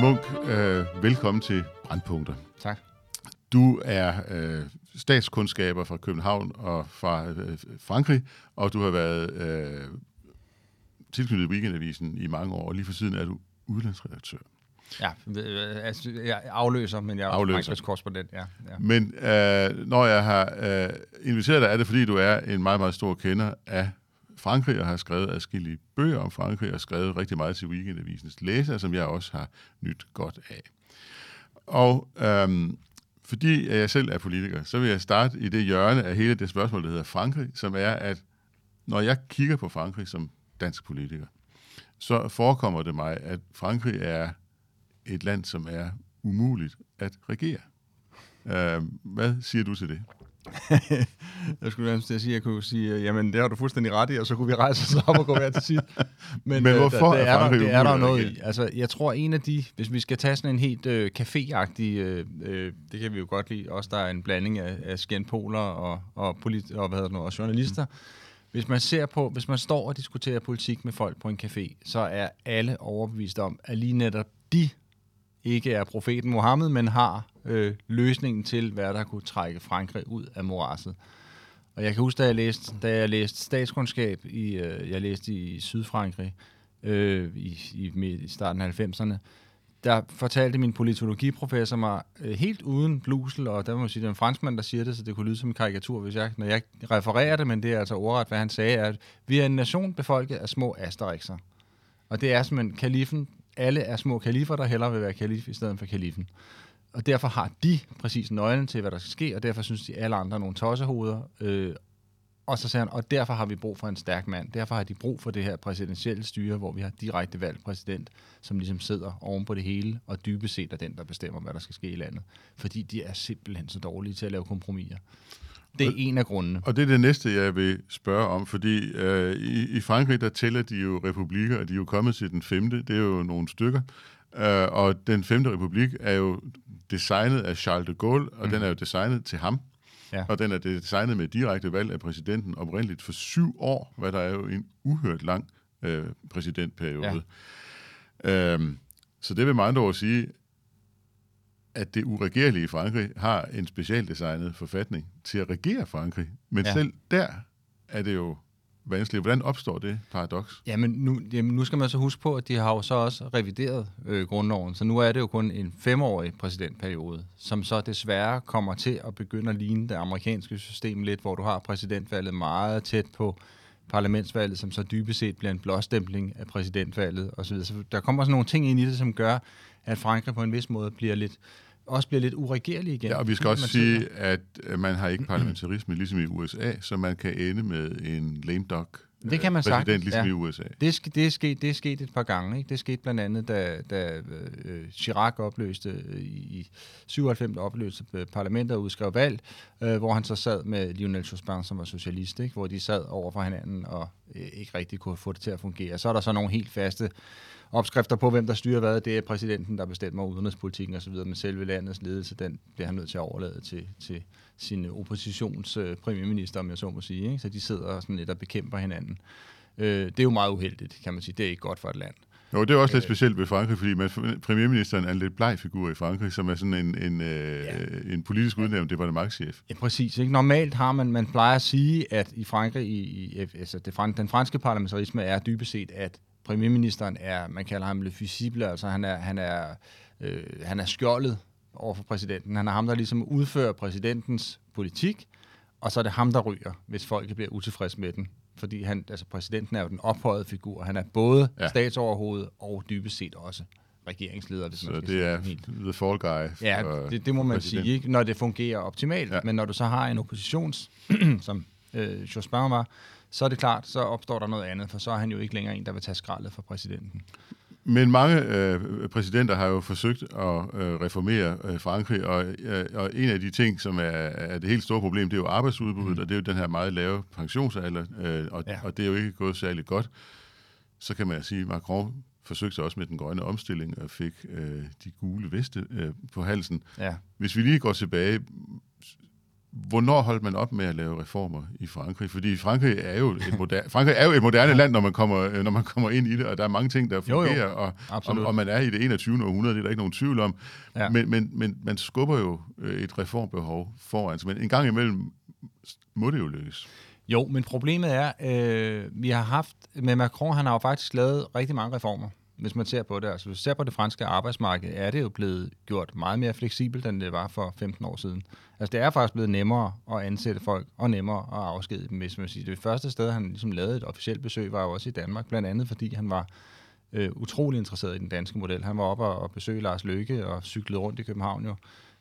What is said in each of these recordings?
Morten Munk, øh, velkommen til Brandpunkter. Tak. Du er øh, statskundskaber fra København og fra øh, Frankrig, og du har været øh, tilknyttet Weekendavisen i mange år, og lige for siden er du udlandsredaktør. Ja, øh, altså, jeg afløser, men jeg er Afløser. Korrespondent. Ja, ja. Men øh, når jeg har øh, inviteret dig, er det fordi, du er en meget, meget stor kender af Frankrig, og har skrevet adskillige bøger om Frankrig, og skrevet rigtig meget til Weekendavisens læser, som jeg også har nyt godt af. Og øhm, fordi jeg selv er politiker, så vil jeg starte i det hjørne af hele det spørgsmål, der hedder Frankrig, som er, at når jeg kigger på Frankrig som dansk politiker, så forekommer det mig, at Frankrig er et land, som er umuligt at regere. Øh, hvad siger du til det? jeg skulle nærmest til at sige, at jeg kunne sige, øh, jamen det har du fuldstændig ret i, og så kunne vi rejse os op og gå hver til sidst. Men hvorfor det er er, der, det er der noget i. Altså, jeg tror en af de, hvis vi skal tage sådan en helt øh, caféagtig, øh, øh, det kan vi jo godt lide, også der er en blanding af, af skændpoler og, og, polit, og, hvad hedder nu, og journalister. Hvis man ser på, hvis man står og diskuterer politik med folk på en café, så er alle overbevist om, at lige netop de ikke er profeten Mohammed, men har øh, løsningen til, hvad der kunne trække Frankrig ud af morasset. Og jeg kan huske, da jeg læste, da jeg læste statskundskab, i, øh, jeg læste i Sydfrankrig øh, i, i, midt- i starten af 90'erne, der fortalte min politologiprofessor mig øh, helt uden blusel, og der må man sige, det er en franskmand, der siger det, så det kunne lyde som en karikatur, hvis jeg, når jeg refererer det, men det er altså ordret, hvad han sagde, er, at vi er en nation befolket af små asterixer. Og det er simpelthen kalifen, alle er små kalifer, der hellere vil være kalif i stedet for kalifen. Og derfor har de præcis nøglen til, hvad der skal ske, og derfor synes de alle andre er nogle tossehoveder. Øh, og så siger han, og derfor har vi brug for en stærk mand. Derfor har de brug for det her præsidentielle styre, hvor vi har direkte valgt præsident, som ligesom sidder oven på det hele, og dybest set er den, der bestemmer, hvad der skal ske i landet. Fordi de er simpelthen så dårlige til at lave kompromiser. Det er en af grundene. Og det er det næste, jeg vil spørge om, fordi øh, i, i Frankrig, der tæller de jo republikker, og de er jo kommet til den femte, det er jo nogle stykker, øh, og den femte republik er jo designet af Charles de Gaulle, og mm. den er jo designet til ham, Ja. og den er designet med direkte valg af præsidenten oprindeligt for syv år, hvad der er jo en uhørt lang øh, præsidentperiode. Ja. Øhm, så det vil med andre ord sige, at det uregerlige Frankrig har en specialdesignet forfatning til at regere Frankrig. Men. Ja. selv der er det jo vanskeligt. Hvordan opstår det paradoks? Jamen nu, jamen, nu skal man så huske på, at de har jo så også revideret øh, grundloven, så nu er det jo kun en femårig præsidentperiode, som så desværre kommer til at begynde at ligne det amerikanske system lidt, hvor du har præsidentvalget meget tæt på parlamentsvalget, som så dybest set bliver en blåstempling af præsidentvalget osv. Så der kommer sådan nogle ting ind i det, som gør, at Frankrig på en vis måde bliver lidt, også bliver lidt uregerlig igen. Ja, og vi skal også sige, sidder- at øh, man har ikke parlamentarisme ligesom i USA, så man kan ende med en lame duck Det kan man øh, præsident sagtens, ligesom ja. i USA. Det, det, er sket, det er sket et par gange. Ikke? Det skete blandt andet, da, da øh, Chirac opløste øh, i 97 opløste øh, parlamentet og udskrev valg, øh, hvor han så sad med Lionel Jospin, som var socialist, ikke? hvor de sad over for hinanden og øh, ikke rigtig kunne få det til at fungere. Så er der så nogle helt faste opskrifter på, hvem der styrer hvad. Det er præsidenten, der bestemmer udenrigspolitikken osv., men selve landets ledelse, den bliver han nødt til at overlade til, til sin oppositions øh, om jeg så må sige. Ikke? Så de sidder sådan lidt og bekæmper hinanden. Øh, det er jo meget uheldigt, kan man sige. Det er ikke godt for et land. Jo, det er også lidt specielt ved Frankrig, fordi man, premierministeren er en lidt bleg figur i Frankrig, som er sådan en, en, øh, Ja. en politisk udnævnt departementschef. Ja, præcis. Ikke? Normalt har man, man plejer at sige, at i Frankrig, i, i, altså det, den franske parlamentarisme er dybest set, at premierministeren er, man kalder ham le fusible, altså han er, han er, øh, han er skjoldet over for præsidenten. Han er ham, der ligesom udfører præsidentens politik, og så er det ham, der ryger, hvis folk bliver utilfredse med den. Fordi han, altså præsidenten er jo den ophøjede figur. Han er både Ja. statsoverhoved og dybest set også regeringsleder. Hvis man Så skal det er helt. the fall guy. Ja, det, det må man præsident. sige, ikke? når det fungerer optimalt. Ja. Ja. Men når du så har en oppositions, som øh, Jospin var, så er det klart, så opstår der noget andet, for så er han jo ikke længere en, der vil tage skraldet for præsidenten. Men mange øh, præsidenter har jo forsøgt at øh, reformere øh, Frankrig, og, øh, og en af de ting, som er, er det helt store problem, det er jo arbejdsudbuddet, mm. og det er jo den her meget lave pensionsalder, øh, og. Ja. og det er jo ikke gået særlig godt. Så kan man sige, at Macron forsøgte sig også med den grønne omstilling og fik øh, de gule veste øh, på halsen. Ja. Hvis vi lige går tilbage, hvornår holdt man op med at lave reformer i Frankrig? Fordi Frankrig er jo et moderne, Frankrig er jo et moderne land, når man, kommer, når man kommer ind i det, og der er mange ting, der fungerer, jo, jo. Og, og, og man er i det 21. århundrede, det er der ikke nogen tvivl om. Ja. Men, men, men man skubber jo øh, et reformbehov foran, men en gang imellem må det jo lykkes. Jo, men problemet er, øh, vi har haft, med Macron, han har jo faktisk lavet rigtig mange reformer hvis man ser på det. Altså, hvis man ser på det franske arbejdsmarked, er det jo blevet gjort meget mere fleksibelt, end det var for 15 år siden. Altså, det er faktisk blevet nemmere at ansætte folk, og nemmere at afskedige dem, hvis man siger. Det første sted, han ligesom lavede et officielt besøg, var jo også i Danmark, blandt andet fordi han var øh, utrolig interesseret i den danske model. Han var oppe og besøge Lars Løkke og cyklede rundt i København jo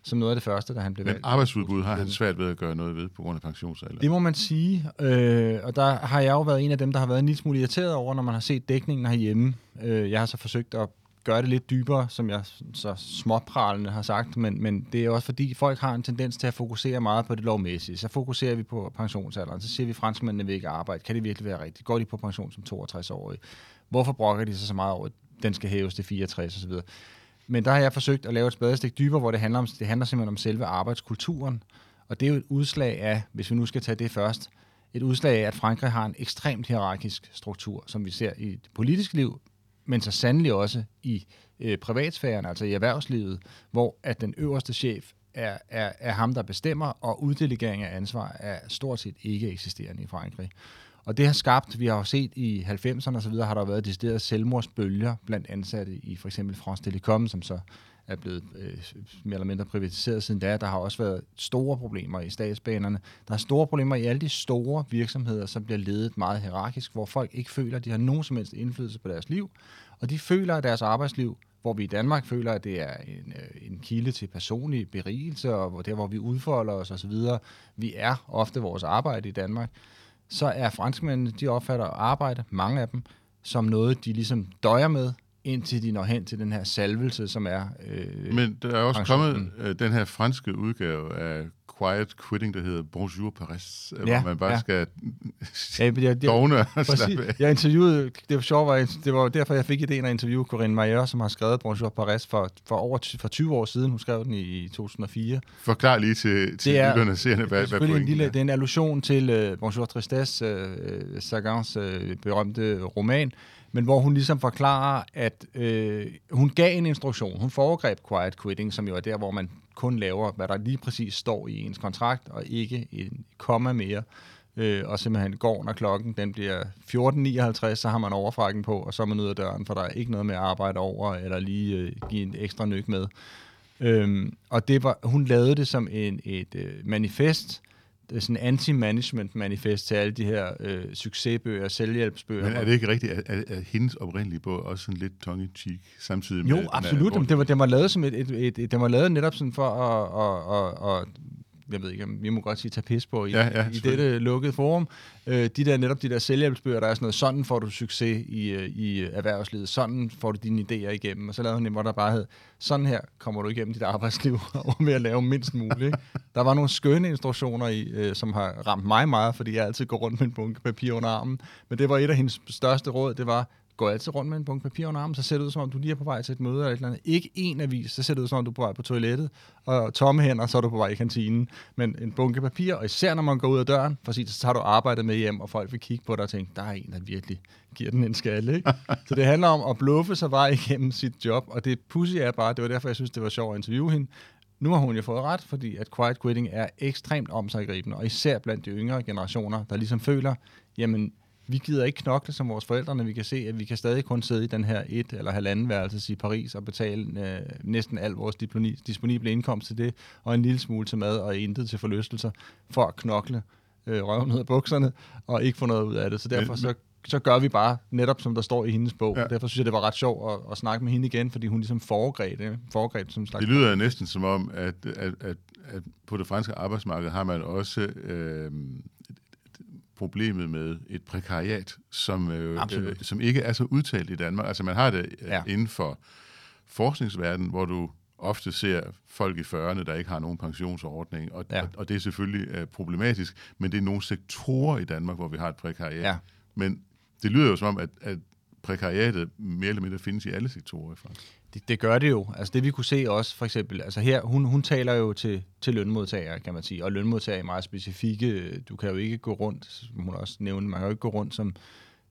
som noget af det første, da han blev valgt. Men arbejdsudbud har han svært ved at gøre noget ved på grund af pensionsalder. Det må man sige, øh, og der har jeg jo været en af dem, der har været en lille smule irriteret over, når man har set dækningen herhjemme. Øh, jeg har så forsøgt at gøre det lidt dybere, som jeg så småpralende har sagt, men, men det er også fordi, folk har en tendens til at fokusere meget på det lovmæssige. Så fokuserer vi på pensionsalderen, så siger vi, at franskmændene vil ikke arbejde. Kan det virkelig være rigtigt? Går de på pension som 62-årige? Hvorfor brokker de sig så meget over, at den skal hæves til 64 osv.? Men der har jeg forsøgt at lave et spadestik dybere, hvor det handler, om, det handler simpelthen om selve arbejdskulturen. Og det er jo et udslag af, hvis vi nu skal tage det først, et udslag af, at Frankrig har en ekstremt hierarkisk struktur, som vi ser i det politiske liv, men så sandelig også i øh, privatsfæren, altså i erhvervslivet, hvor at den øverste chef er, er, er ham, der bestemmer, og uddelegering af ansvar er stort set ikke eksisterende i Frankrig. Og det har skabt, vi har jo set i 90'erne og så videre, har der været decideret selvmordsbølger blandt ansatte i for eksempel France Telecom, som så er blevet øh, mere eller mindre privatiseret siden da. Der har også været store problemer i statsbanerne. Der er store problemer i alle de store virksomheder, som bliver ledet meget hierarkisk, hvor folk ikke føler, at de har nogen som helst indflydelse på deres liv. Og de føler, at deres arbejdsliv, hvor vi i Danmark føler, at det er en, øh, en kilde til personlig berigelse, og hvor der, hvor vi udfolder os osv. Vi er ofte vores arbejde i Danmark så er franskmændene, de opfatter arbejde, mange af dem, som noget, de ligesom døjer med, indtil de når hen til den her salvelse, som er... Øh, Men der er også kommet øh, den her franske udgave af quiet quitting, der hedder Bonjour Paris, ja, hvor man bare ja. skal ja, jeg, jeg, dogne og slappe af. Jeg interviewede, det var sjovt, det var derfor, jeg fik idéen at interviewe Corinne Mayer, som har skrevet Bonjour Paris for, for over for 20 år siden. Hun skrev den i 2004. Forklar lige til, til lytterne og seerne, hvad, hvad en lille, er. Det er en allusion til uh, Bonjour Tristesse, uh, Sagans uh, berømte roman, men hvor hun ligesom forklarer, at øh, hun gav en instruktion. Hun foregreb quiet quitting, som jo er der, hvor man kun laver, hvad der lige præcis står i ens kontrakt, og ikke en komma mere. Øh, og simpelthen går, når klokken den bliver 14.59, så har man overfrakken på, og så er man ud af døren, for der er ikke noget med at arbejde over, eller lige øh, give en ekstra nyk med. Øhm, og det var, hun lavede det som en, et øh, manifest, sådan anti-management manifest til alle de her øh, succesbøger, selvhjælpsbøger. Men er det ikke rigtigt, at, at, at hendes oprindelige bog også sådan lidt tongue-in-cheek samtidig jo, med... Jo, absolut. Er, det, var, det var lavet som et, et, et, et, det var lavet netop sådan for at, at, at, at jeg ved ikke, vi må godt sige, tage pis på i, ja, ja, i dette lukkede forum. Øh, de der, netop de der selvhjælpsbøger, der er sådan noget, sådan får du succes i, øh, i erhvervslivet, sådan får du dine idéer igennem. Og så lavede hun en, hvor der bare hed, sådan her kommer du igennem dit arbejdsliv, og med at lave mindst muligt. der var nogle skønne instruktioner i, øh, som har ramt mig meget, fordi jeg altid går rundt med en bunke papir under armen. Men det var et af hendes største råd, det var, går altid rundt med en bunke papir under armen, så ser det ud som om, du lige er på vej til et møde eller et eller andet. Ikke en avis, så ser det ud som om, du er på vej på toilettet, og tomme hænder, så er du på vej i kantinen. Men en bunke papir, og især når man går ud af døren, for så har du arbejdet med hjem, og folk vil kigge på dig og tænke, der er en, der virkelig giver den en skalle. Ikke? så det handler om at bluffe sig vej igennem sit job, og det pussy er bare, det var derfor, jeg synes, det var sjovt at interviewe hende. Nu har hun jo fået ret, fordi at quiet quitting er ekstremt omsaggribende, og især blandt de yngre generationer, der ligesom føler, jamen, vi gider ikke knokle som vores forældre, når vi kan se, at vi kan stadig kun sidde i den her et eller halvanden værelse i Paris og betale øh, næsten al vores disponible indkomst til det, og en lille smule til mad og intet til forlystelser, for at knokle øh, røven ud af bukserne, og ikke få noget ud af det. Så derfor så, så gør vi bare netop, som der står i hendes bog. Ja. Derfor synes jeg, det var ret sjovt at, at snakke med hende igen, fordi hun ligesom foregreb det. Foregreb som slags det lyder næsten som om, at, at, at, at på det franske arbejdsmarked har man også øh, problemet med et prekariat, som, øh, øh, som ikke er så udtalt i Danmark. Altså man har det øh, ja. inden for forskningsverdenen, hvor du ofte ser folk i 40'erne, der ikke har nogen pensionsordning, og, ja. og, og det er selvfølgelig øh, problematisk, men det er nogle sektorer i Danmark, hvor vi har et prekariat. Ja. Men det lyder jo som om, at, at prekariatet mere eller mindre findes i alle sektorer i Frankrig. Det, det gør det jo. Altså det vi kunne se også, for eksempel, altså her, hun, hun taler jo til, til lønmodtagere, kan man sige, og lønmodtagere er meget specifikke. Du kan jo ikke gå rundt, som hun også nævnte, man kan jo ikke gå rundt som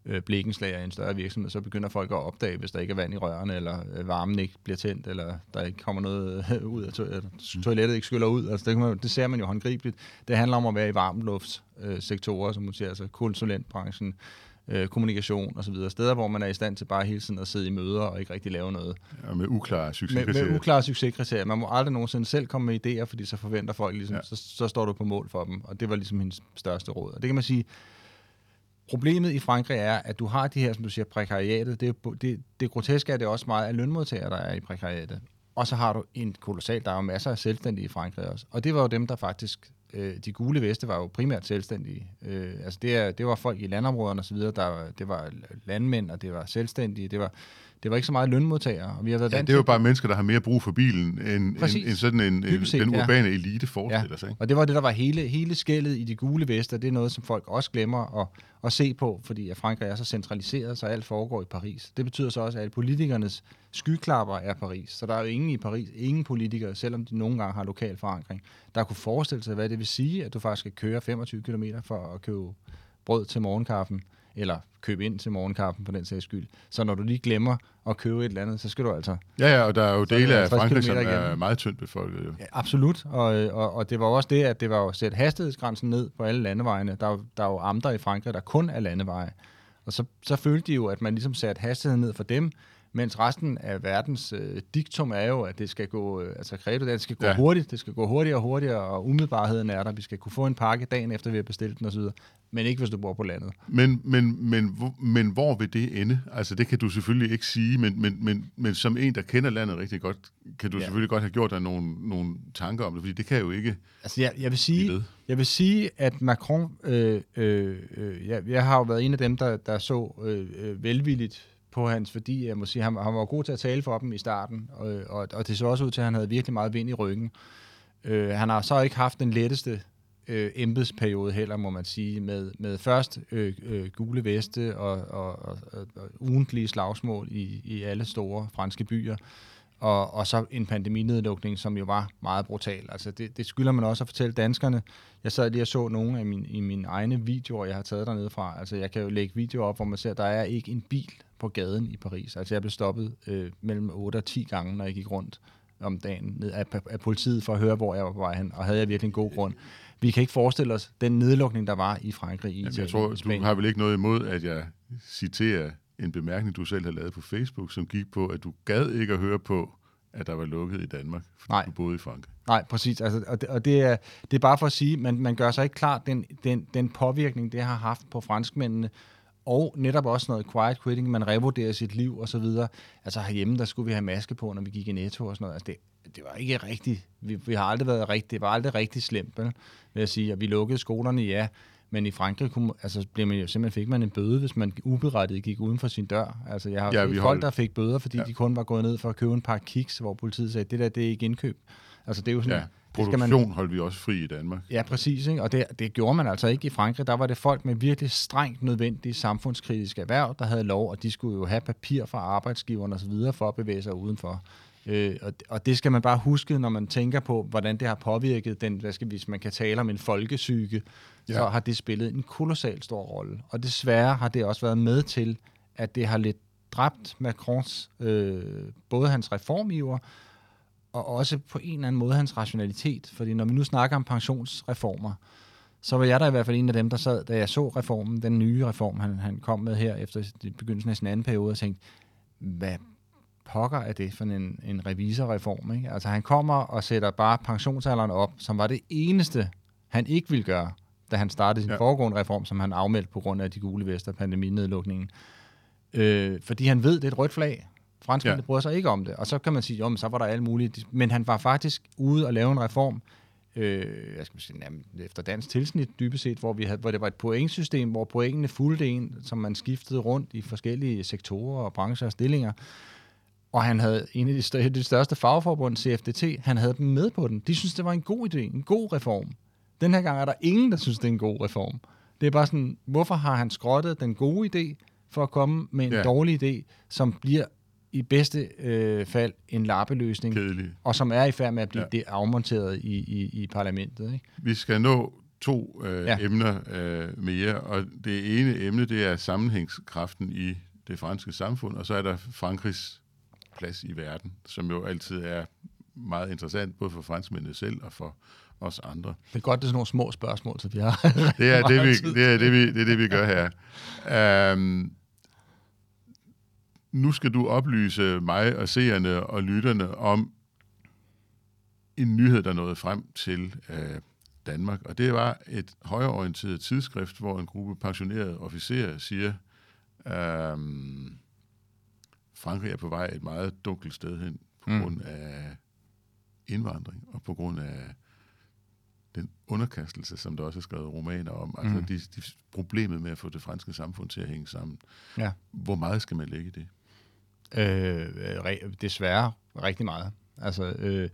øh, blikkenslager i en større virksomhed, så begynder folk at opdage, hvis der ikke er vand i rørene, eller øh, varmen ikke bliver tændt, eller der ikke kommer noget øh, ud af to- øh, toilettet, ikke skyller ud. Altså, det, kan man, det ser man jo håndgribeligt. Det handler om at være i varmluftssektorer, øh, som man siger, altså konsulentbranchen, øh, kommunikation osv. Steder, hvor man er i stand til bare hele tiden at sidde i møder og ikke rigtig lave noget. Ja, med uklare Med, succeskriterier. med uklare succeskriterier. Man må aldrig nogensinde selv komme med idéer, fordi så forventer folk ligesom, Ja. så, så står du på mål for dem. Og det var ligesom hendes største råd. Og det kan man sige, problemet i Frankrig er, at du har de her, som du siger, prekariatet. Det, er det, det groteske er det også meget af lønmodtagere, der er i prekariatet. Og så har du en kolossal, der er jo masser af selvstændige i Frankrig også. Og det var jo dem, der faktisk, øh, de gule veste var jo primært selvstændige. Øh, altså det, er, det var folk i landområderne osv., der, det var landmænd, og det var selvstændige, det var, det var ikke så meget lønmodtagere. Og vi har været Ja, det er jo bare mennesker, der har mere brug for bilen, end, end, Præcis. end sådan en, Dybest set, den ja. urbane elite forestiller sig. Ikke? Og det var det, der var hele, hele skældet i de gule vester. Det er noget, som folk også glemmer at, at se på, fordi at Frankrig er så centraliseret, så alt foregår i Paris. Det betyder så også, at politikernes skyklapper er Paris. Så der er jo ingen i Paris, ingen politikere, selvom de nogle gange har lokal forankring, der kunne forestille sig, hvad det vil sige, at du faktisk skal køre 25 km for at købe brød til morgenkaffen, eller købe ind til morgenkaffen på den sags skyld. Så når du lige glemmer at købe et eller andet, så skal du altså Ja, ja, og der er jo dele af 50 Frankrig, som er meget tyndt befolket. Jo. Ja, absolut, og, og, og det var også det, at det var jo at sætte hastighedsgrænsen ned på alle landevejene. Der er, der er jo amter i Frankrig, der kun er landeveje. Og så, så følte de jo, at man ligesom satte hastigheden ned for dem, mens resten af verdens øh, diktum er jo, at det skal gå, øh, altså credo, det skal gå Ja. hurtigt, det skal gå hurtigere og hurtigere, og umiddelbarheden er der. Vi skal kunne få en pakke dagen efter, vi har bestilt den osv., men ikke hvis du bor på landet. Men, men, men, men hvor vil det ende? Altså, det kan du selvfølgelig ikke sige, men, men, men, men som en, der kender landet rigtig godt, kan du ja. Selvfølgelig godt have gjort dig nogle, nogle tanker om det, fordi det kan jo ikke Altså, jeg, jeg vil sige. Jeg vil sige, at Macron, øh, øh, øh, jeg, jeg har jo været en af dem, der, der så øh, øh, velvilligt på hans, fordi jeg må sige, han, han var god til at tale for dem i starten, og, og, og det så også ud til, at han havde virkelig meget vind i ryggen. Øh, han har så ikke haft den letteste øh, embedsperiode heller, må man sige, med, med først øh, øh, gule veste og, og, og, og, og ugentlige slagsmål i, i alle store franske byer, og, og så en pandeminedlukning, som jo var meget brutal. Altså det, det skylder man også at fortælle danskerne. Jeg sad lige og så nogle af mine, i mine egne videoer, jeg har taget dernede fra. Altså jeg kan jo lægge videoer op, hvor man ser, at der er ikke en bil på gaden i Paris. Altså jeg blev stoppet øh, mellem 8 og 10 gange, når jeg gik rundt om dagen ned af, af politiet for at høre, hvor jeg var på vej hen, og havde jeg virkelig en god grund. Vi kan ikke forestille os den nedlukning, der var i Frankrig, i Jamen, jeg tror, du har vel ikke noget imod, at jeg citerer en bemærkning, du selv har lavet på Facebook, som gik på, at du gad ikke at høre på, at der var lukket i Danmark, fordi Nej. du boede i Frankrig. Nej, præcis. Altså, og det, og det, er, det er bare for at sige, man, man gør sig ikke klart den, den, den påvirkning, det har haft på franskmændene, og netop også noget quiet quitting, man revurderer sit liv og så videre. Altså herhjemme, der skulle vi have maske på, når vi gik i netto og sådan noget. Altså det, det var ikke rigtigt. Vi, vi har aldrig været rigtigt. Det var aldrig rigtig slemt, vel? vil jeg sige. Og vi lukkede skolerne, ja. Men i Frankrig kunne, altså, blev man jo, simpelthen fik man en bøde, hvis man uberettiget gik uden for sin dør. Altså, jeg har Ja, set folk, der fik bøder, fordi Ja. de kun var gået ned for at købe en par kiks, hvor politiet sagde, det der, det er ikke indkøb. Altså, det er jo sådan, Ja, det skal man- produktion holdt vi også fri i Danmark. Ja, præcis. Ikke? Og det, det gjorde man altså ikke i Frankrig. Der var det folk med virkelig strengt nødvendige samfundskritiske erhverv, der havde lov, og de skulle jo have papir fra arbejdsgiveren osv. for at bevæge sig udenfor. Øh, og, og det skal man bare huske, når man tænker på, hvordan det har påvirket den, hvad skal vi, hvis man kan tale om en folkesyge, ja. så har det spillet en kolossal stor rolle. Og desværre har det også været med til, at det har lidt dræbt Macrons, øh, både hans reformiver, og også på en eller anden måde hans rationalitet. Fordi når vi nu snakker om pensionsreformer, så var jeg der i hvert fald en af dem, der sad, da jeg så reformen, den nye reform, han, han kom med her efter begyndelsen af sin anden periode, og tænkte, hvad pokker er det for en, en revisorreform? Ikke? Altså han kommer og sætter bare pensionsalderen op, som var det eneste, han ikke ville gøre, da han startede sin Ja. foregående reform, som han afmeldte på grund af de gule vester pandeminedlukningen. Øh, fordi han ved, det er et rødt flag. Franskmændene Ja. bryder sig ikke om det. Og så kan man sige, jo, men så var der alle mulige. Men han var faktisk ude og lave en reform, øh, jeg skal sige, jamen, efter dansk tilsnit dybest set, hvor, vi havde, hvor det var et pointsystem, hvor pointene fulgte en, som man skiftede rundt i forskellige sektorer og brancher og stillinger. Og han havde en af de, største, de største fagforbund, CFDT, han havde dem med på den. De synes, det var en god idé, en god reform. Den her gang er der ingen, der synes, det er en god reform. Det er bare sådan, hvorfor har han skrottet den gode idé for at komme med en Ja. dårlig idé, som bliver i bedste øh, fald en lappeløsning, Kedelig. og som er i færd med at blive Ja. det afmonteret i, i, i parlamentet. Ikke? Vi skal nå to øh. Ja. emner øh, mere, og det ene emne, det er sammenhængskraften i det franske samfund, og så er der Frankrigs plads i verden, som jo altid er meget interessant, både for franskmændene selv og for os andre. Det er godt, det er sådan nogle små spørgsmål, så vi har Det er det, vi, det, er det, vi, det, er det, vi gør her. Um, nu skal du oplyse mig og seerne og lytterne om en nyhed, der nåede frem til øh, Danmark. Og det var et højreorienteret tidsskrift, hvor en gruppe pensionerede officerer siger, øhm, Frankrig er på vej et meget dunkelt sted hen på Mm. grund af indvandring og på grund af den underkastelse, som der også er skrevet romaner om. Altså Mm. de, de, problemet med at få det franske samfund til at hænge sammen. Ja. Hvor meget skal man lægge i det? Øh, re- desværre rigtig meget. Altså, øh,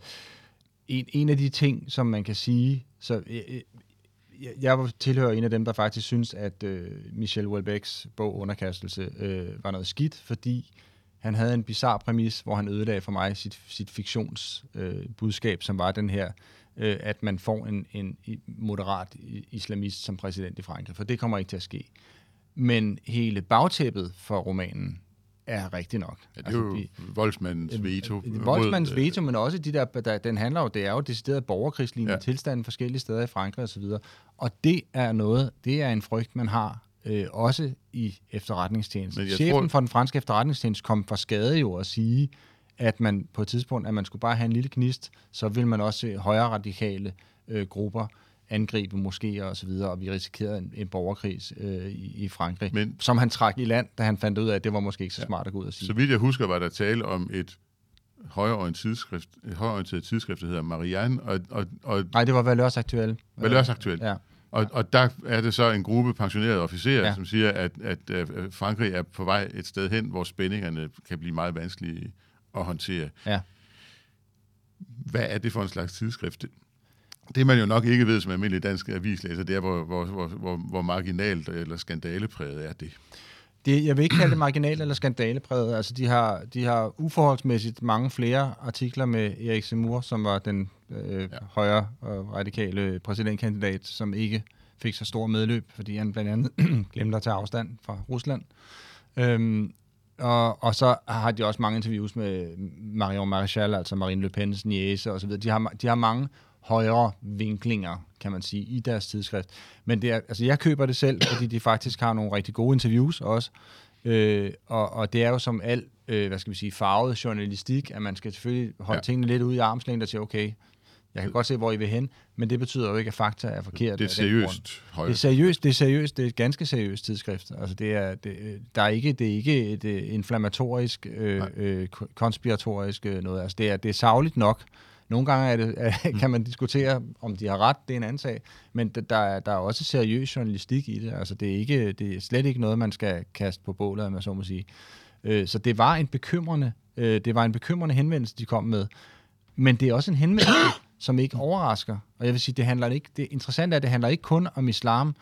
en, en af de ting, som man kan sige, så øh, øh, jeg, jeg tilhører en af dem, der faktisk synes, at øh, Michel Houellebecqs bog Underkastelse øh, var noget skidt, fordi han havde en bizarre præmis, hvor han ødelagde for mig sit, sit fiktionsbudskab, øh, som var den her, øh, at man får en, en moderat islamist som præsident i Frankrig, for det kommer ikke til at ske. Men hele bagtæppet for romanen er rigtig nok. Ja, det er jo de- voldsmandens veto. Øh, Voldsmandens veto, men også de der, der, den handler jo, det er jo decideret borgerkrigslignende Ja. ja. tilstande forskellige steder i Frankrig osv. Og det er noget, det er en frygt, man har øh, også i efterretningstjenesten. Chefen tror- for den franske efterretningstjeneste kom for skade jo at sige, at man på et tidspunkt, at man skulle bare have en lille knist, så vil man også se højere radikale øh, grupper angribe moskéer og så videre, og vi risikerede en, en borgerkrig øh, i, i Frankrig, Men- som han trak i land, da han fandt ud af, at det var måske ikke så smart at gå ud og sige. Så vidt jeg husker, var der tale om et højreorienteret tidsskrift, et højreorienteret tidsskrift, der hedder Marianne, og, og, og Nej, det var Valeurs Aktuelle. Valeurs Aktuelle. Ja. Og, og der er det så en gruppe pensionerede officerer, ja. Som siger, at, at, at Frankrig er på vej et sted hen, hvor spændingerne kan blive meget vanskelige at håndtere. Ja. Hvad er det for en slags tidsskrift? Det, det man jo nok ikke ved som almindelig dansk avislæser, det er, hvor, hvor, hvor, hvor, hvor marginalt eller skandalepræget er det. Det, jeg vil ikke kalde det marginal eller skandalepræget. Altså, de har, de har uforholdsmæssigt mange flere artikler med Erik Zemmour, som var den øh, Ja. højre og radikale præsidentkandidat, som ikke fik så stor medløb, fordi han blandt andet glemte at tage afstand fra Rusland. Øhm, og, og så har de også mange interviews med Marion Maréchal, altså Marine Le Pens niece osv. De har, de har mange højere vinklinger, kan man sige, i deres tidsskrift. Men det er, altså jeg køber det selv, fordi de faktisk har nogle rigtig gode interviews også. Øh, og, og det er jo som alt, øh, hvad skal vi sige, farvet journalistik, at man skal selvfølgelig holde Ja. tingene lidt ude i armslængde og sige, okay, jeg kan godt se, hvor I vil hen, men det betyder jo ikke, at fakta er forkert. Det er seriøst. Det er seriøst, det er seriøst, det er et ganske seriøst tidsskrift. Altså det er, det, øh, der er ikke, det er ikke et uh, inflammatorisk, øh, Nej. øh, ko- konspiratorisk øh, noget. Altså det er, det er savligt nok. Nogle gange er det, er, kan man diskutere, om de har ret, det er en anden sag, men der er, der er også seriøs journalistik i det. Altså det er, ikke, det er slet ikke noget, man skal kaste på bålet, om man så må sige. Øh, så det var en bekymrende, øh, det var en bekymrende henvendelse, de kom med. Men det er også en henvendelse, som ikke overrasker. Og jeg vil sige, det handler ikke, det interessante er, at det handler ikke kun om islam,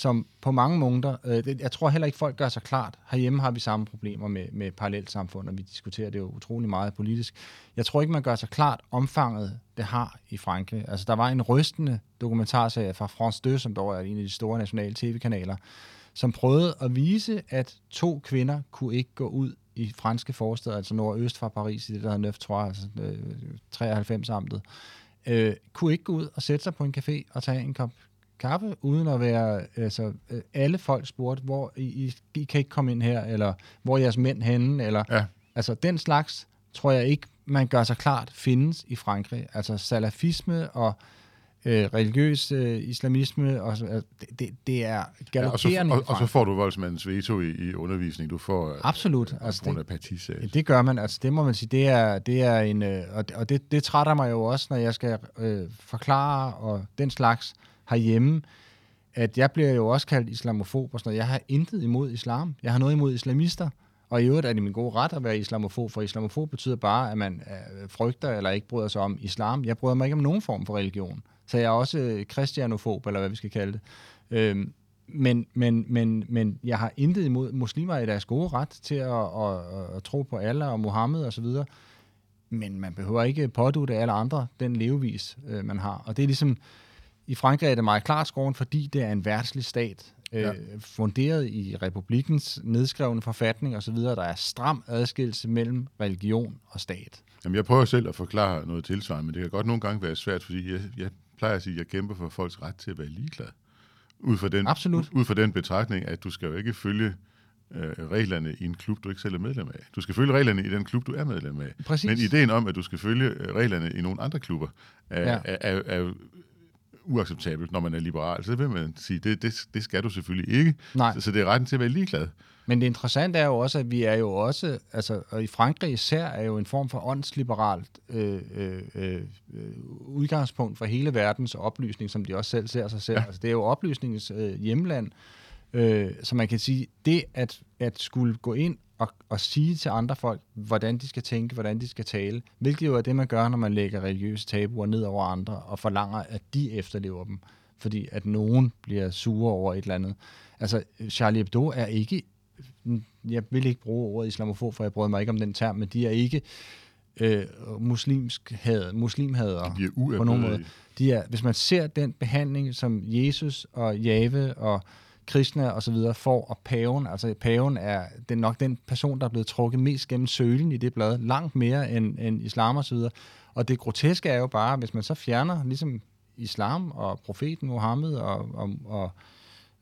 som på mange måder, øh, det, jeg tror heller ikke, folk gør sig klart. Herhjemme har vi samme problemer med, med parallelt samfund, og vi diskuterer det jo utrolig meget politisk. Jeg tror ikke, man gør sig klart omfanget, det har i Frankrig. Altså, der var en rystende dokumentarserie fra France 2, som dog er en af de store nationale tv-kanaler, som prøvede at vise, at to kvinder kunne ikke gå ud i franske forsteder, altså nordøst fra Paris, i det der hedder Neuf Trois, altså øh, 93-amtet, øh, kunne ikke gå ud og sætte sig på en café og tage en kop kaffe, uden at være, altså, øh, alle folk spurgte, hvor I, I, kan ikke komme ind her, eller hvor er jeres mænd henne, eller, Ja. altså den slags, tror jeg ikke, man gør sig klart, findes i Frankrig. Altså salafisme og øh, religiøs øh, islamisme, og, så- øh, det, det, det er Ja, og, så, galopperende og, og så får du voldsmandens veto i, i undervisning. Du får øh, Absolut. altså, Altså, grund det, af partisag. det gør man, altså det må man sige, det er, det er en, øh, og, det, og det, det trætter mig jo også, når jeg skal øh, forklare og den slags herhjemme, at jeg bliver jo også kaldt islamofob og sådan noget. Jeg har intet imod islam. Jeg har noget imod islamister. Og i øvrigt er det min gode ret at være islamofob, for islamofob betyder bare, at man øh, frygter eller ikke bryder sig om islam. Jeg bryder mig ikke om nogen form for religion. Så jeg er også øh, kristianofob, eller hvad vi skal kalde det. Øhm, men, men, men, men jeg har intet imod muslimer i deres gode ret til at, at, at, at tro på Allah og Mohammed osv., men man behøver ikke pådute alle andre den levevis, øh, man har. Og det er ligesom, i Frankrig er det meget klart skåren, fordi det er en værtslig stat, øh, ja. funderet i republikens nedskrevne forfatning osv., der er stram adskillelse mellem religion og stat. Jamen, jeg prøver selv at forklare noget tilsvarende, men det kan godt nogle gange være svært, fordi jeg, jeg plejer at sige, at jeg kæmper for folks ret til at være ligeglad. Ud fra den, Absolut. Ud fra den betragtning, at du skal jo ikke følge øh, reglerne i en klub, du ikke selv er medlem af. Du skal følge reglerne i den klub, du er medlem af. Præcis. Men ideen om, at du skal følge øh, reglerne i nogle andre klubber, er, ja. er, er, er uacceptabelt, når man er liberal. Så vil man sige, det, det, det skal du selvfølgelig ikke. Nej. Så, så det er retten til at være ligeglad. Men det interessante er jo også, at vi er jo også, altså og i Frankrig især, er jo en form for åndsliberalt øh, øh, øh, udgangspunkt for hele verdens oplysning, som de også selv ser sig selv. Ja. Altså, det er jo oplysningens øh, hjemland, øh, så man kan sige, det at, at skulle gå ind og, og sige til andre folk, hvordan de skal tænke, hvordan de skal tale, hvilket jo er det, man gør, når man lægger religiøse tabuer ned over andre og forlanger, at de efterlever dem, fordi at nogen bliver sure over et eller andet. Altså, Charlie Hebdo er ikke jeg vil ikke bruge ordet islamofob, for jeg bryder mig ikke om den term, men de er ikke øh, muslimsk had, muslimhader De på nogen måde. De er, hvis man ser den behandling, som Jesus og Jave og Krishna og så videre får, og paven, altså paven er det er nok den person, der er blevet trukket mest gennem sølen i det blad, langt mere end, end islam og så videre. Og det groteske er jo bare, hvis man så fjerner ligesom islam og profeten Mohammed og, og, og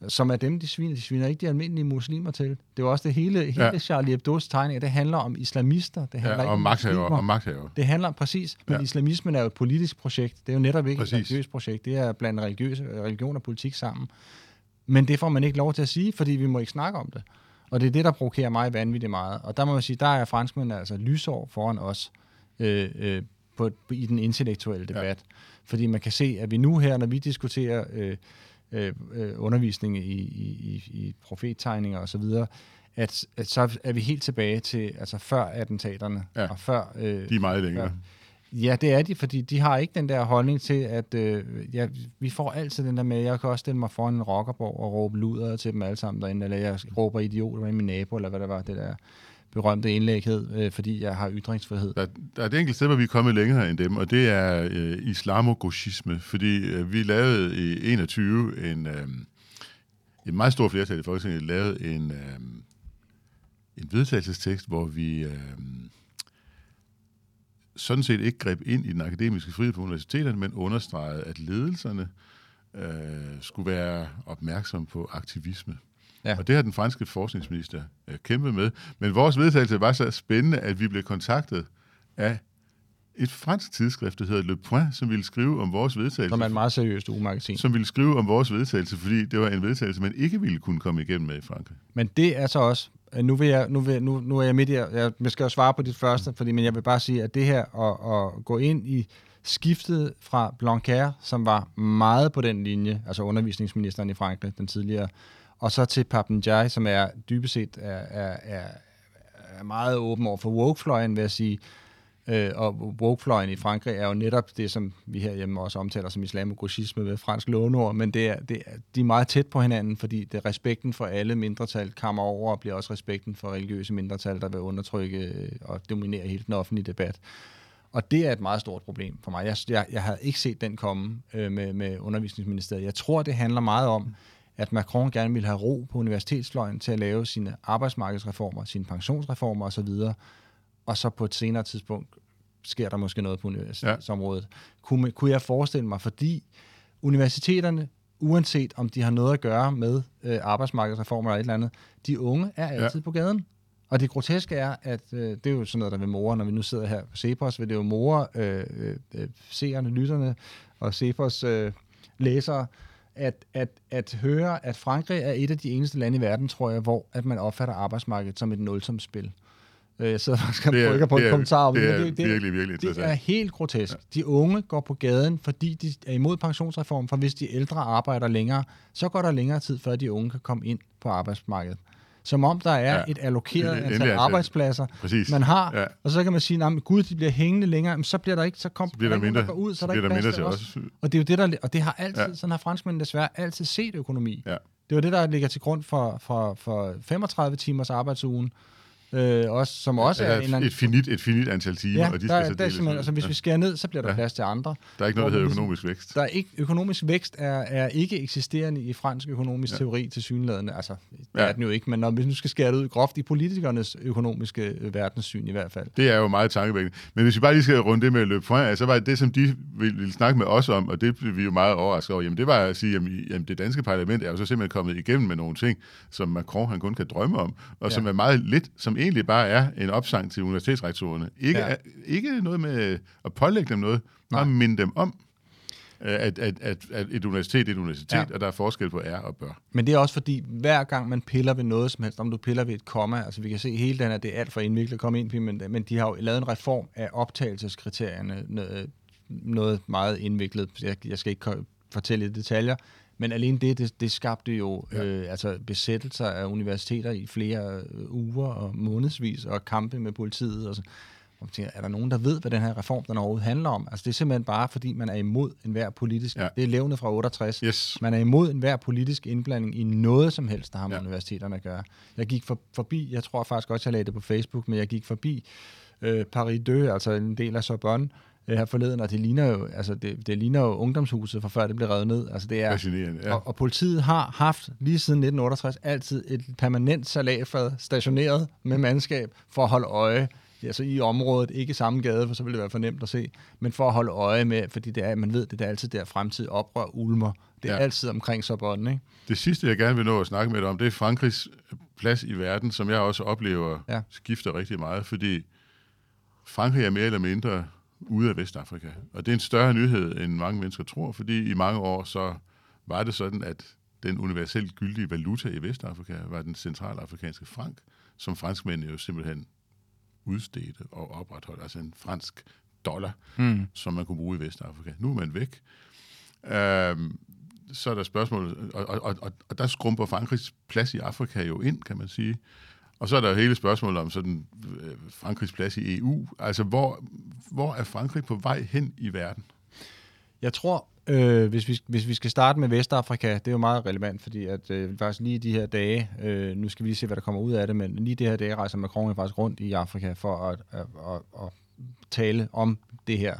som er dem, de sviner. De sviner ikke de almindelige muslimer til. Det er jo også det hele, hele Ja. Charlie Hebdo's tegninger. Det handler om islamister. Det handler Ja, og om magthaver. Og magthaver. Det handler præcis, men Ja. islamismen er jo et politisk projekt. Det er jo netop ikke præcis. et religiøst projekt. Det er blandt religiøse, religion og politik sammen. Men det får man ikke lov til at sige, fordi vi må ikke snakke om det. Og det er det, der provokerer mig vanvittigt meget. Og der må man sige, der er franskmændene altså lysår foran os øh, øh, på, i den intellektuelle debat. Ja. Fordi man kan se, at vi nu her, når vi diskuterer øh, øh, øh, undervisning i, i, i, i profettegninger osv., at, at så er vi helt tilbage til altså før attentaterne Ja. og før... Øh, De er meget længere. Ja, det er de, fordi de har ikke den der holdning til, at øh, ja, vi får altid den der med, jeg kan også stille mig foran en rockerborg og råbe luder til dem alle sammen derinde, eller jeg råber idiot med min nabo, eller hvad det var, det der berømte indlæg hed, øh, fordi jeg har ytringsfrihed. Der, der er et enkelt sted, hvor vi er kommet længere end dem, og det er øh, islamogoshisme, fordi øh, vi lavede i 21 en, øh, en meget stor flertal i Folketinget lavede en, øh, en vedtagelsestekst, hvor vi øh, sådan set ikke greb ind i den akademiske frihed på universiteterne, men understregede, at ledelserne øh, skulle være opmærksom på aktivisme. Ja. Og det har den franske forskningsminister øh, kæmpet med. Men vores vedtagelse var så spændende, at vi blev kontaktet af et fransk tidsskrift, der hedder Le Point, som ville skrive om vores vedtagelse. Som er et meget seriøst ugemagasin. som ville skrive om vores vedtagelse, fordi det var en vedtagelse, man ikke ville kunne komme igennem med i Frankrig. Men det er så også, Øh, nu, vil jeg, nu, vil, nu, nu er jeg midt i, jeg, jeg skal jo svare på dit første, fordi, men jeg vil bare sige, at det her at, at gå ind i skiftet fra Blanquer, som var meget på den linje, altså undervisningsministeren i Frankrig, den tidligere, og så til Papendiaï, som er dybest set er, er, er, er meget åben over for wokefløjen, vil jeg sige. Øh, og wokefløjen i Frankrig er jo netop det, som vi herhjemme også omtaler som islamogrosisme ved fransk låneord, men det er, det er, de er meget tæt på hinanden, fordi det er respekten for alle mindretal kommer over, og bliver også respekten for religiøse mindretal, der vil undertrykke øh, og dominere hele den offentlige debat. Og det er et meget stort problem for mig. Jeg, jeg, jeg havde ikke set den komme øh, med, med undervisningsministeriet. Jeg tror, det handler meget om, at Macron gerne vil have ro på universitetsfløjen til at lave sine arbejdsmarkedsreformer, sine pensionsreformer osv., og så på et senere tidspunkt sker der måske noget på universitetsområdet. Ja. Kunne, kunne jeg forestille mig, fordi universiteterne, uanset om de har noget at gøre med øh, arbejdsmarkedsreformer eller et eller andet, de unge er altid ja. på gaden. Og det groteske er, at øh, det er jo sådan noget, der vil more, når vi nu sidder her på Cepos, vil det jo more øh, øh, seerne, lytterne og Cepos øh, læsere, at, at, at høre, at Frankrig er et af de eneste lande i verden, tror jeg, hvor at man opfatter arbejdsmarkedet som et nulsumsspil. Øh, Jeg sidder faktisk og Det er- brygger på det en er- kommentar om det er men virkelig, virkelig Det er helt grotesk. Ja. De unge går på gaden, fordi de er imod pensionsreformen, for hvis de ældre arbejder længere, så går der længere tid, før de unge kan komme ind på arbejdsmarkedet. Som om der er Ja. et allokeret Et- et antal endelig arbejdspladser, Præcis. man har, Ja. og så kan man sige, at gud, de bliver hængende længere, men så bliver der ikke, så, kom, Så bliver der er nogen, mindre, ud, så, så er der bliver ikke der mindre til os. Og det er jo det, der, og det har altid, ja. sådan har franskmændene desværre altid set økonomi. Ja. Det var det, der ligger til grund for, for, for 35 timers arbejdsugen, øh, også, som også Ja, er der en eller er anden... et finit, et finit antal timer, Ja, og de der, skal så der er deles ud. altså, hvis ja. vi skærer ned, så bliver der Ja. plads til andre. Der er ikke noget, der hedder økonomisk vækst. Der er ikke, økonomisk vækst er, er ikke eksisterende i fransk økonomisk Ja. teori til synlædende. Altså, det Ja. er den jo ikke, men når vi nu skal skære det ud groft i politikernes økonomiske øh, verdenssyn i hvert fald. Det er jo meget tankevækkende. Men hvis vi bare lige skal runde det med at løbe fra, så var det, som de ville, snakke med os om, og det blev vi jo meget overrasket over, jamen det var at sige, jamen, jamen det danske parlament er jo så simpelthen kommet igennem med nogle ting, som Macron han kun kan drømme om, og ja. som er meget lidt, som egentlig bare er en opsang til universitetsrektorerne. Ikke, ja. Ikke noget med at pålægge dem noget, bare Nej. minde dem om, øh, at, at, at, at et universitet er et universitet, ja. Og der er forskel på er og bør. Men det er også fordi, hver gang man piller ved noget som helst, om du piller ved et komma, altså vi kan se hele den her, det er alt for indviklet at komme ind på, men, men de har jo lavet en reform af optagelseskriterierne, noget, noget meget indviklet. Jeg, jeg skal ikke fortælle i detaljer, men alene det, det, det skabte jo Ja. øh, altså besættelser af universiteter i flere øh, uger og månedsvis, og kampe med politiet. Og så. Og tænker, er der nogen, der ved, hvad den her reform den overhovedet handler om? Altså det er simpelthen bare, fordi man er imod enhver politisk... Ja. Det er levende fra 68. Yes. Man er imod enhver politisk indblanding i noget som helst, der har med Ja. universiteterne at gøre. Jeg gik for, forbi, jeg tror faktisk også, jeg lagde det på Facebook, men jeg gik forbi øh, Paris 2, altså en del af Sorbonne, her forleden, og det ligner jo, altså det, det ligner jo ungdomshuset, for før det blev revet ned. Altså det er, Fascinerende, ja. og, og politiet har haft lige siden 1968 altid et permanent salatfad stationeret med mandskab for at holde øje altså i området, ikke i samme gade, for så ville det være for nemt at se, men for at holde øje med, fordi det er, man ved, det er altid der fremtid oprør ulmer. Det er Ja. altid omkring Sorbonne, ikke? Det sidste, jeg gerne vil nå at snakke med dig om, det er Frankrigs plads i verden, som jeg også oplever. Ja. skifter rigtig meget, fordi Frankrig er mere eller mindre ude af Vestafrika. Og det er en større nyhed, end mange mennesker tror, fordi i mange år så var det sådan, at den universelt gyldige valuta i Vestafrika var den centralafrikanske frank, som franskmændene jo simpelthen udstedte og opretholdt, altså en fransk dollar, Hmm. som man kunne bruge i Vestafrika. Nu er man væk. Øhm, så er der spørgsmålet, og, og, og, og der skrumper Frankrigs plads i Afrika jo ind, kan man sige. Og så er der jo hele spørgsmålet om sådan øh, Frankrigs plads i EU. Altså, hvor, hvor er Frankrig på vej hen i verden? Jeg tror, øh, hvis, vi, hvis vi skal starte med Vestafrika, det er jo meget relevant, fordi at øh, faktisk lige de her dage, øh, nu skal vi lige se, hvad der kommer ud af det, men lige de her dage rejser Macron jo faktisk rundt i Afrika for at, at, at, at tale om det her.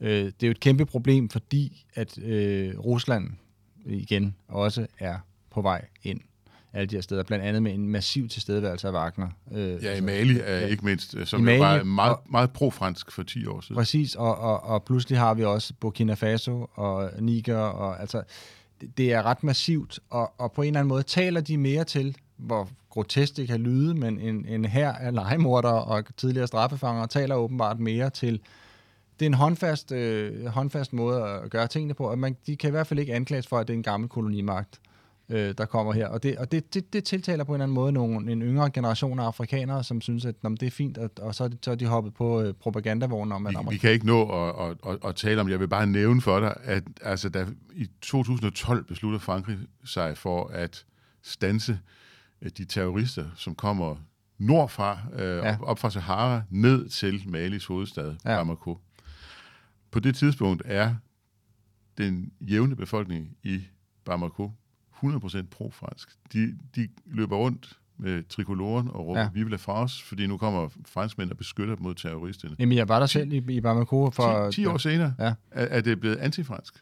Øh, det er jo et kæmpe problem, fordi at øh, Rusland igen også er på vej ind alle de her steder, blandt andet med en massiv tilstedeværelse af Wagner. Øh, Ja, i Mali er ja. ikke mindst, øh, som I jo Mali, var meget, meget pro-fransk for 10 år siden. Præcis, og, og, og pludselig har vi også Burkina Faso og Niger, og altså, det, er ret massivt, og, og på en eller anden måde taler de mere til, hvor grotesk det kan lyde, men en, en her af legemorder og tidligere straffefanger taler åbenbart mere til, det er en håndfast, øh, håndfast måde at gøre tingene på, og man, de kan i hvert fald ikke anklages for, at det er en gammel kolonimagt, øh, der kommer her. Og, det, og det, det, det tiltaler på en eller anden måde nogle, en yngre generation af afrikanere, som synes, at "Nå, men det er fint, og, og så, er de, så er de hoppet på øh, propagandavognen om, at Vi, vi kan ikke nå at, at, at, at tale om, jeg vil bare nævne for dig, at altså, da, i 2012 besluttede Frankrig sig for at stanse øh, de terrorister, som kommer nordfra, øh, ja. Op, op fra Sahara, ned til Malis hovedstad. Ja. Bamako. På det tidspunkt er den jævne befolkning i Bamako 100% pro-fransk. De, de løber rundt med trikoloren og råber ja. Vive la France, fordi nu kommer franskmænd og beskytter dem mod terroristerne. Jamen, jeg var der selv i, i Bamako for... 10, 10 år senere Ja. er, er det blevet antifransk.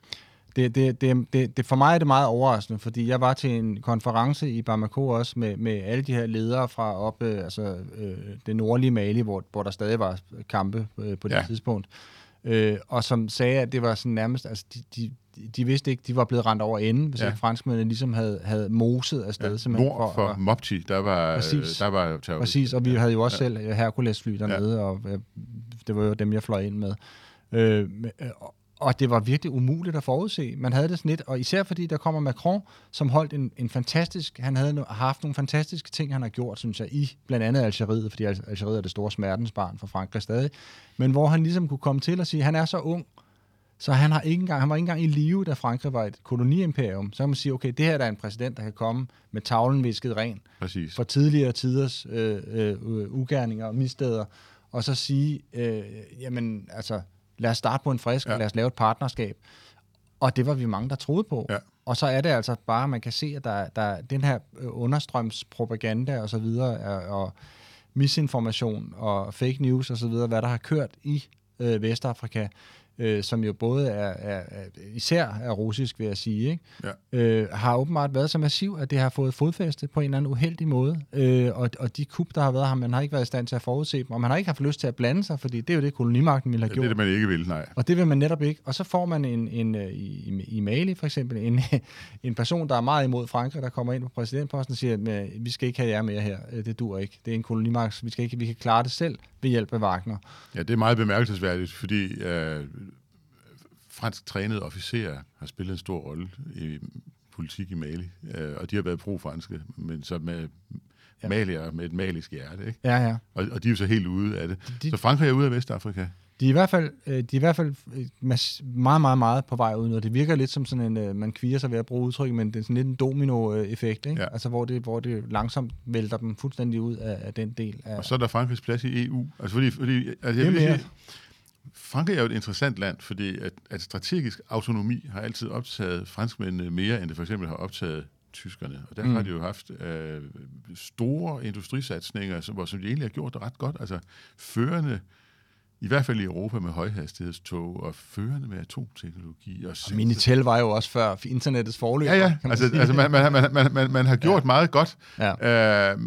Det, det, det, det, det, for mig er det meget overraskende, fordi jeg var til en konference i Bamako også med, med alle de her ledere fra op, øh, altså, øh, det nordlige Mali, hvor, hvor der stadig var kampe øh, på det Ja. tidspunkt. Øh, og som sagde, at det var sådan nærmest, altså de, de, de vidste ikke, de var blevet rendt over enden, hvis Ja. ja. ikke franskmændene ligesom havde, havde moset afsted. Ja. Nord for at- Mopti, der var, Præcis. der var terrorister. Præcis, og vi havde jo også Ja. ja. selv Hercules-fly dernede, ja. og øh, det var jo dem, jeg fløj ind med. Øh, øh, og- og det var virkelig umuligt at forudse. Man havde det sådan lidt, og især fordi der kommer Macron, som holdt en, en fantastisk, han havde no, haft nogle fantastiske ting, han har gjort, synes jeg, i blandt andet Algeriet, fordi Al- Algeriet er det store smertensbarn for Frankrig stadig, men hvor han ligesom kunne komme til at sige, han er så ung, så han, har ikke engang, han var ikke engang i live, da Frankrig var et koloniimperium. Så kan man sige, okay, det her der er en præsident, der kan komme med tavlen visket ren, Præcis. for tidligere tiders øh, øh, ugerninger og missteder, og så sige, øh, jamen altså, lad os starte på en frisk, Ja. lad os lave et partnerskab. Og det var vi mange, der troede på. Ja. Og så er det altså bare, man kan se, at der, der den her øh, understrømspropaganda og så videre, og, og misinformation og fake news og så videre, hvad der har kørt i øh, Vestafrika, øh, som jo både er, er, er især er russisk, vil jeg sige, ikke? Ja. Øh, har åbenbart været så massiv, at det har fået fodfæste på en eller anden uheldig måde. Øh, og, og de kup, der har været her, man har ikke været i stand til at forudse dem, og man har ikke haft lyst til at blande sig, fordi det er jo det, kolonimagten ville have Ja, gjort. det er det, man ikke vil, nej. Og det vil man netop ikke. Og så får man en, en øh, i, i Mali for eksempel, en, en person, der er meget imod Frankrig, der kommer ind på præsidentposten og siger, at vi skal ikke have jer mere her. Øh, Det dur ikke. Det er en kolonimagt. Vi, skal ikke, vi kan klare det selv ved hjælp af Wagner. Ja, det er meget bemærkelsesværdigt, fordi øh, fransk trænede officerer har spillet en stor rolle i politik i Mali, øh, og de har været pro-franske, men så med Ja. malier med et malisk hjerte, ikke? Ja, ja. Og, og de er jo så helt ude af det. De- Så Frankrig er ude af Vestafrika. De er i hvert fald, øh, de er i hvert fald øh, meget, meget, meget på vej ud nu. Det virker lidt som sådan en, øh, man kviger sig ved at bruge udtryk, men det er sådan lidt en domino-effekt, ikke? Ja. Altså, hvor det, hvor det langsomt vælter dem fuldstændig ud af, af den del af... Og så er der Frankrigs plads i EU. Altså fordi, fordi altså jeg vil sige, Frankrig er jo et interessant land, fordi at, at strategisk autonomi har altid optaget franskmændene mere, end det for eksempel har optaget tyskerne. Og derfor Mm. har de jo haft øh, store industrisatsninger, som, som de egentlig har gjort det ret godt. Altså førende, i hvert fald i Europa med højhastighedstog, og førende med atomteknologi. Og, Og Minitel var jo også før internettets forløber. Ja, ja. man Altså, sige. altså man, man, man, man, man, man har gjort ja. meget godt. ja. Øh,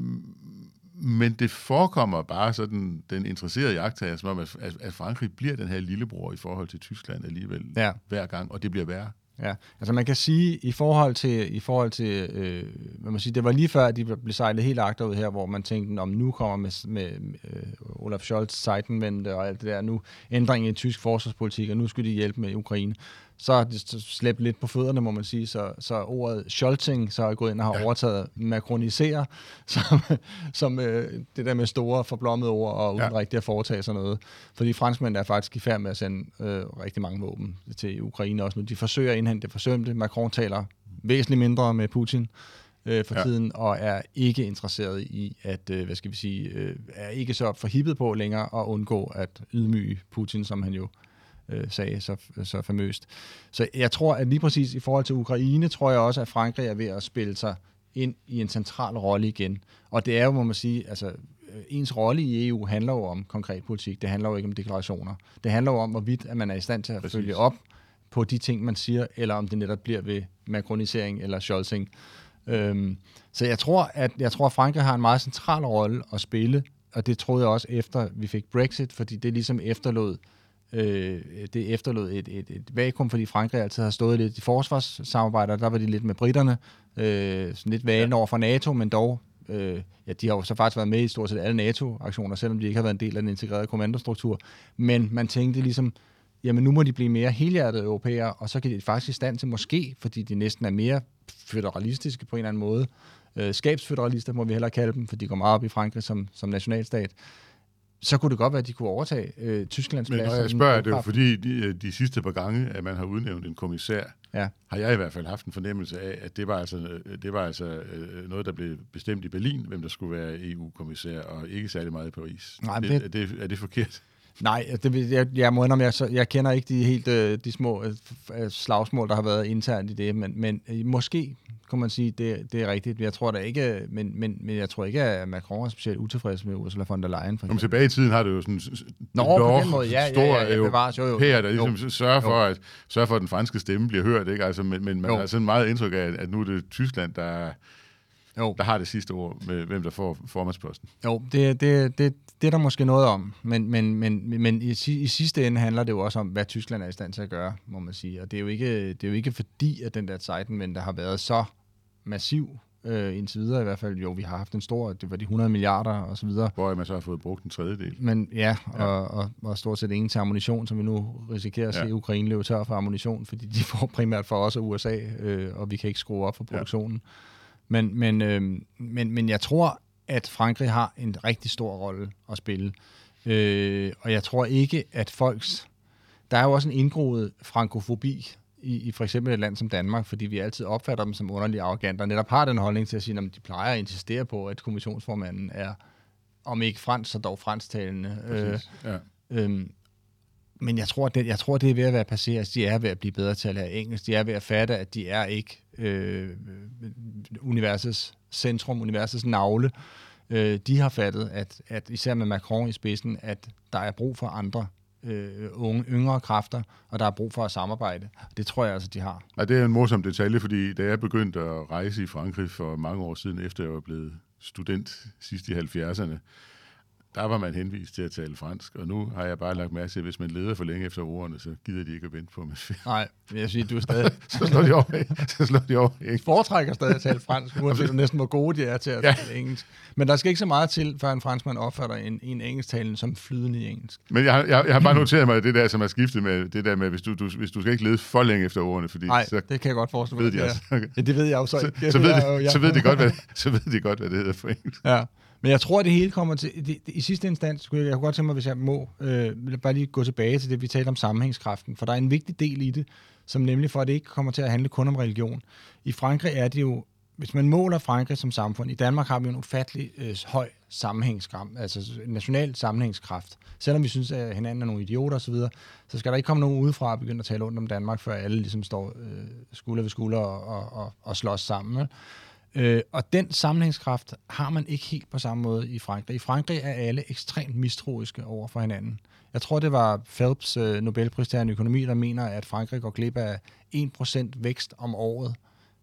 men det forekommer bare sådan den interesserede jagttager, som om, at, at, at Frankrig bliver den her lillebror i forhold til Tyskland alligevel Ja. hver gang, og det bliver værre. Ja, altså man kan sige, i forhold til, i forhold til øh, hvad man siger, det var lige før, at de blev sejlet helt agterud her, hvor man tænkte, om nu kommer med, med øh, Olaf Scholz, Seitenwende og alt det der, nu ændring i tysk forsvarspolitik, og nu skulle de hjælpe med Ukraine. Så har de slæbt lidt på fødderne, må man sige, så, så ordet Scholzing så er gået ind og har ja. Overtaget makronisere, som, som øh, det der med store forblommede ord, og uden. Ja. rigtig at foretage sig noget. Fordi franskmændene er faktisk i færd med at sende øh, rigtig mange våben til Ukraine også nu. De forsøger at indhente det forsømte. Macron taler væsentligt mindre med Putin øh, for ja. Tiden, og er ikke interesseret i at, øh, hvad skal vi sige, øh, er ikke så forhippet på længere at undgå at ydmyge Putin, som han jo øh, sagde så, så famøst. Så jeg tror, at lige præcis i forhold til Ukraine, tror jeg også, at Frankrig er ved at spille sig ind i en central rolle igen. Og det er jo, må man sige, altså øh, ens rolle i EU handler jo om konkret politik. Det handler jo ikke om deklarationer. Det handler jo om, hvorvidt at man er i stand til at Præcis. følge op på de ting, man siger, eller om det netop bliver ved makronisering eller scholzing. Øhm, så jeg tror, at jeg tror, at Frankrig har en meget central rolle at spille, og det troede jeg også efter vi fik Brexit, fordi det ligesom efterlod øh, det efterlod et, et, et vakuum, fordi Frankrig altid har stået lidt i forsvarssamarbejder, der var de lidt med britterne, øh, sådan lidt valende ja. over for NATO, men dog, øh, ja, de har jo så faktisk været med i stort set alle NATO-aktioner, selvom de ikke har været en del af den integrerede kommandostruktur, men man tænkte ligesom, jamen nu må de blive mere helhjertede europæere, og så kan de faktisk i stand til måske, fordi de næsten er mere federalistiske på en eller anden måde, øh, skabsfederalister må vi hellere kalde dem, for de går meget op i Frankrig som, som nationalstat, så kunne det godt være, at de kunne overtage øh, Tysklands Men plads. når som jeg spørger, det er jo fordi de, de sidste par gange, at man har udnævnt en kommissær, Ja. har jeg i hvert fald haft en fornemmelse af, at det var altså, det var altså øh, noget, der blev bestemt i Berlin, hvem der skulle være EU-kommissær, og ikke særlig meget i Paris. Nej, det, det- er, det, er det forkert? Nej, det, jeg, jeg må indrømme, jeg, så, jeg kender ikke de helt øh, de små øh, øh, slagsmål, der har været internt i det, men, men måske kunne man sige, det, det er rigtigt. Jeg tror da ikke, men, men, men jeg tror ikke, at Macron er specielt utilfreds med Ursula von der Leyen. For eksempel. tilbage i tiden har det jo sådan Nå, på den måde, ja, ja, ja, ja, bevares, jo, jo. der ligesom Jo. sørger for, at, sørger for, at den franske stemme bliver hørt, ikke? Altså, men, men man Jo. har sådan meget indtryk af, at nu er det Tyskland, der, Jo. der har det sidste ord med, hvem der får formandsposten. Jo, det, det, det, det er der måske noget om, men, men, men, men i, i sidste ende handler det jo også om, hvad Tyskland er i stand til at gøre, må man sige. Og det er jo ikke, det er jo ikke fordi, at den der Zeitenwende har været så massiv, øh, indtil videre i hvert fald. Jo, vi har haft en stor, det var de 100 milliarder og så videre. Hvor man så har fået brugt en tredjedel. Men ja, og, og, og stort set ingen til ammunition, som vi nu risikerer at se Ja. Ukraine løbe tør for ammunition, fordi de får primært fra os og USA, øh, og vi kan ikke skrue op for Ja. produktionen. Men, men, øh, men, men jeg tror, at Frankrig har en rigtig stor rolle at spille. Øh, og jeg tror ikke, at folks... Der er jo også en indgroet frankofobi i, i for eksempel et land som Danmark, fordi vi altid opfatter dem som underligt arrogante, og netop har den holdning til at sige, at de plejer at insistere på, at kommissionsformanden er, om ikke fransk, så dog fransktalende. Øh, Præcis. Ja. Øhm, men jeg tror, det, jeg tror, det er ved at være passeret. De er ved at blive bedre til at lære engelsk. De er ved at fatte, at de er ikke øh, universets centrum, universets navle. Øh, de har fattet, at, at især med Macron i spidsen, at der er brug for andre øh, unge, yngre kræfter, og der er brug for at samarbejde. Det tror jeg altså, de har. Ja, det er en morsom detalje, fordi da jeg begyndte at rejse i Frankrig for mange år siden, efter jeg var blevet student sidst i 70'erne, der var man henvist til at tale fransk, og nu har jeg bare lagt mærke til, at hvis man leder for længe efter ordene, så gider de ikke at vente på mig. Nej, jeg siger, du er stadig... så slår de over, så slår de over ikke? Foretrækker stadig at tale fransk, uanset næsten hvor gode de er til at ja. tale engelsk. Men der skal ikke så meget til, før en franskmand opfatter en, en engelsktalende som flydende i engelsk. Men jeg, jeg, jeg har bare noteret mig det der, som er skiftet med det der med, hvis du, du, hvis du skal ikke lede for længe efter ordene, fordi Nej, så det kan jeg godt forestille mig. Ved de altså. Ja, det ved jeg jo så så, ikke. Så, ved, de, så, ved de godt, hvad, så ved de godt, hvad det hedder for engelsk. Ja. Men jeg tror, at det hele kommer til... Det, det, I sidste instans, skulle jeg, jeg kunne godt tænke mig, hvis jeg må, øh, bare lige gå tilbage til det, vi talte om sammenhængskraften. For der er en vigtig del i det, som nemlig for, at det ikke kommer til at handle kun om religion. I Frankrig er det jo... Hvis man måler Frankrig som samfund, i Danmark har vi en ufattelig øh, høj sammenhængskraft, altså national sammenhængskraft. Selvom vi synes, at hinanden er nogle idioter osv., så, så skal der ikke komme nogen udefra og begynde at tale ondt om Danmark, før alle ligesom står øh, skulder ved skulder og, og, og, og slås sammen. Ikke? Øh, og den sammenhængskraft har man ikke helt på samme måde i Frankrig. I Frankrig er alle ekstremt mistroiske over for hinanden. Jeg tror, det var Phelps øh, Nobelpristager i økonomi, der mener, at Frankrig går glip af 1% vækst om året,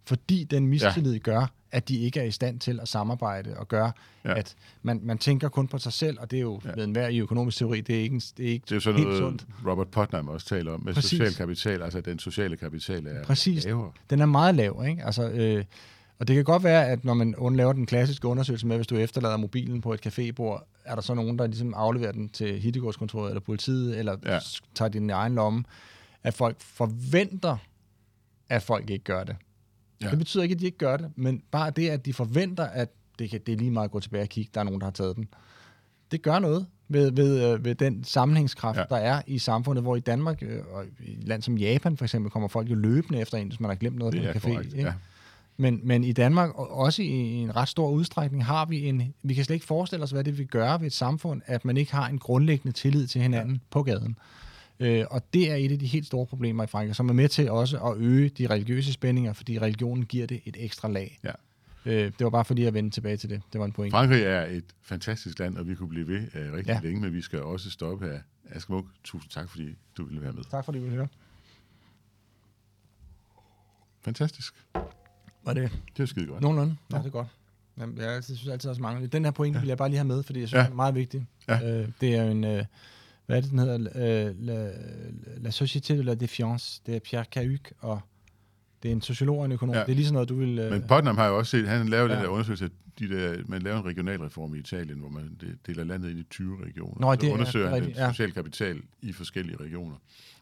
fordi den mistillid ja. gør, at de ikke er i stand til at samarbejde, og gør, ja. at man, man tænker kun på sig selv, og det er jo ja. ved enhver i økonomisk teori, det er ikke, det er ikke det er sådan helt noget, sundt. Robert Putnam også taler om, med Præcis. social kapital, altså den sociale kapital er Præcis. lavere. Den er meget lav, ikke? Altså, øh, og det kan godt være, at når man laver den klassiske undersøgelse med, hvis du efterlader mobilen på et cafébord, er der så nogen, der ligesom afleverer den til hittegårdskontoret eller politiet, eller ja. tager din egen lomme, at folk forventer, at folk ikke gør det. Ja. Det betyder ikke, at de ikke gør det, men bare det, at de forventer, at det, kan, det er lige meget at gå tilbage og kigge, der er nogen, der har taget den. Det gør noget ved, ved, øh, ved den sammenhængskraft, ja. der er i samfundet, hvor i Danmark øh, og i et land som Japan for eksempel, kommer folk jo løbende efter en, hvis man har glemt noget på en café. Korrekt, ikke? Ja. Men, men i Danmark, også i en ret stor udstrækning, har vi en... Vi kan slet ikke forestille os, hvad det vil gøre ved et samfund, at man ikke har en grundlæggende tillid til hinanden ja. på gaden. Øh, og det er et af de helt store problemer i Frankrig, som er med til også at øge de religiøse spændinger, fordi religionen giver det et ekstra lag. Ja. Øh, det var bare fordi at vende tilbage til det. Det var en point. Frankrig er et fantastisk land, og vi kunne blive ved uh, rigtig ja. længe, men vi skal også stoppe her. Askemuk, tusind tak, fordi du ville være med. Tak fordi du ville høre. Fantastisk. Var det? Det er skide godt. Nogenlunde. Ja, det er godt. Jamen, jeg synes altid også mangler Den her pointe ja. vil jeg bare lige have med, fordi jeg synes, ja. det er meget vigtigt. Ja. Øh, det er jo en... Øh, hvad er det, den hedder? Øh, la, la Société de la Défiance. Det er Pierre Cahuc, og det er en sociolog og en økonom. Ja. Det er lige sådan noget, du vil... Øh... Men Putnam har jo også set, han lavede ja. den der undersøgelse, de der, man laver en regionalreform i Italien, hvor man deler landet ind i 20 regioner. Nå, det, så undersøger ja, han ja. social kapital i forskellige regioner,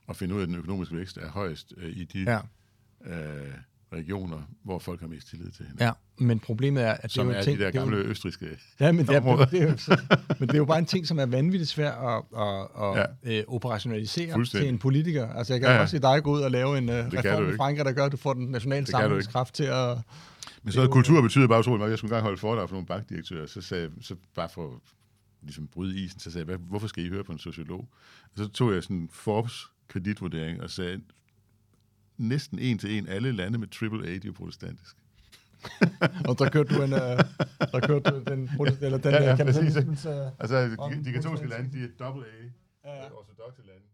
og finder ud af, at den økonomiske vækst er højest øh, i de... Ja. Øh, regioner, hvor folk har mest tillid til hinanden. Ja, men problemet er, at som det er, jo er ting, de der gamle jo, østriske Ja, men det er, det, det er jo, så, men det er jo bare en ting, som er vanvittigt svært at, at, at ja. øh, operationalisere til en politiker. Altså, jeg kan ja, ja. også se dig gå ud og lave en uh, reform i Frankrig, der gør, at du får den nationale samlingskraft til at... Men så kultur betyder bare utroligt meget. Jeg skulle engang holde foredrag for nogle bankdirektører, så sagde så bare for ligesom bryde isen, så sagde jeg, hvorfor skal I høre på en sociolog? Og så tog jeg sådan Forbes kreditvurdering og sagde, næsten en til en alle lande med triple A, de er protestantisk. og der kørte du en, uh, der kørte du den, eller den ja, ja, præcis. Uh, altså, de, de katolske lande, de er double A, ja, ja. ortodoxe lande.